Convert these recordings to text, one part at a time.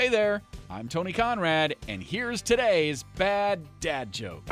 Hey there, I'm Tony Conrad, and here's today's bad dad joke.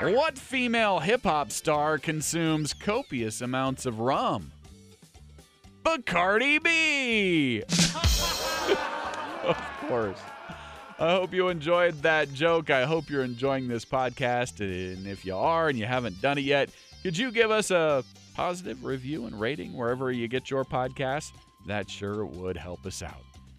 What female hip hop star consumes copious amounts of rum? Bacardi B! of course. I hope you enjoyed that joke. I hope you're enjoying this podcast. And if you are and you haven't done it yet, could you give us a positive review and rating wherever you get your podcasts? That sure would help us out.